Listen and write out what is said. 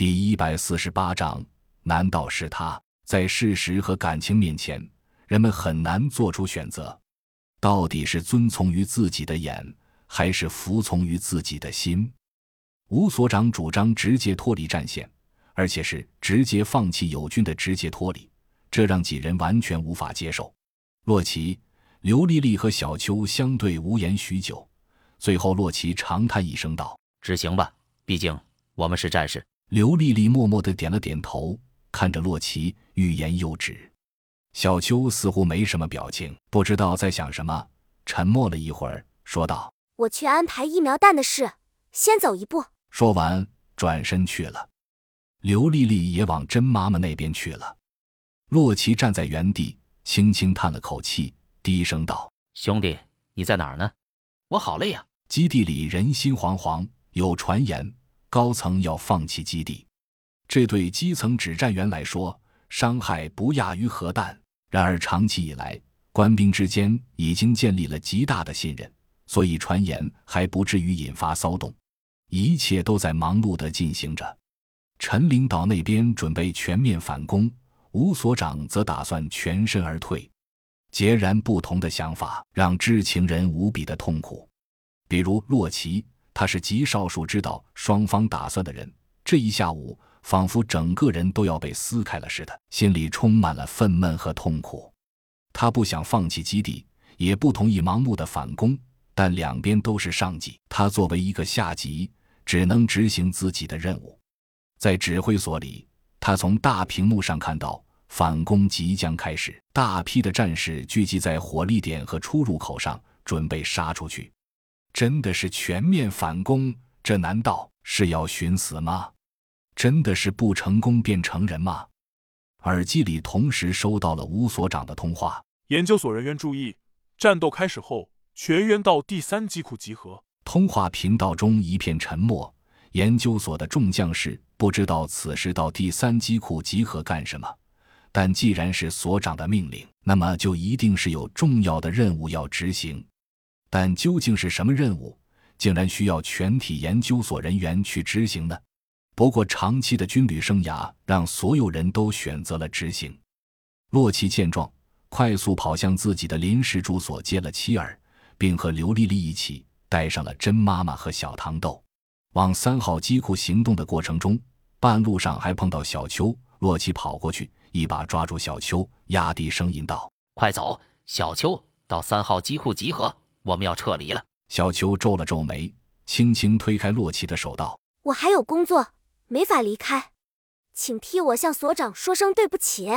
第一百四十八章，难道是他？在事实和感情面前，人们很难做出选择。到底是遵从于自己的眼，还是服从于自己的心？吴所长主张直接脱离战线，而且是直接放弃友军的直接脱离，这让几人完全无法接受。洛奇、刘丽丽和小秋相对无言许久，最后洛奇长叹一声道：“执行吧，毕竟我们是战士。”刘丽丽默默的点了点头，看着洛奇，欲言又止。小秋似乎没什么表情，不知道在想什么，沉默了一会儿，说道：“我去安排疫苗弹的事，先走一步。”说完，转身去了。刘丽丽也往甄妈妈那边去了。洛奇站在原地，轻轻叹了口气，低声道：“兄弟，你在哪儿呢？我好累呀。”基地里人心惶惶，有传言。高层要放弃基地，这对基层指战员来说伤害不亚于核弹。然而长期以来，官兵之间已经建立了极大的信任，所以传言还不至于引发骚动。一切都在忙碌地进行着。陈领导那边准备全面反攻，吴所长则打算全身而退。截然不同的想法让知情人无比的痛苦，比如洛奇。他是极少数知道双方打算的人。这一下午，仿佛整个人都要被撕开了似的，心里充满了愤懑和痛苦。他不想放弃基地，也不同意盲目的反攻，但两边都是上级，他作为一个下级，只能执行自己的任务。在指挥所里，他从大屏幕上看到反攻即将开始，大批的战士聚集在火力点和出入口上，准备杀出去。真的是全面反攻？这难道是要寻死吗？真的是不成功便成仁吗？耳机里同时收到了吴所长的通话：研究所人员注意，战斗开始后，全员到第三机库集合。通话频道中一片沉默。研究所的众将士不知道此时到第三机库集合干什么，但既然是所长的命令，那么就一定是有重要的任务要执行。但究竟是什么任务，竟然需要全体研究所人员去执行呢？不过，长期的军旅生涯让所有人都选择了执行。洛奇见状，快速跑向自己的临时住所接了妻儿，并和刘丽丽一起带上了甄妈妈和小糖豆。往三号机库行动的过程中，半路上还碰到小秋。洛奇跑过去，一把抓住小秋，压低声音道：“快走，小秋，到三号机库集合。”我们要撤离了。小秋皱了皱眉，轻轻推开洛奇的手，道：“我还有工作，没法离开，请替我向所长说声对不起。”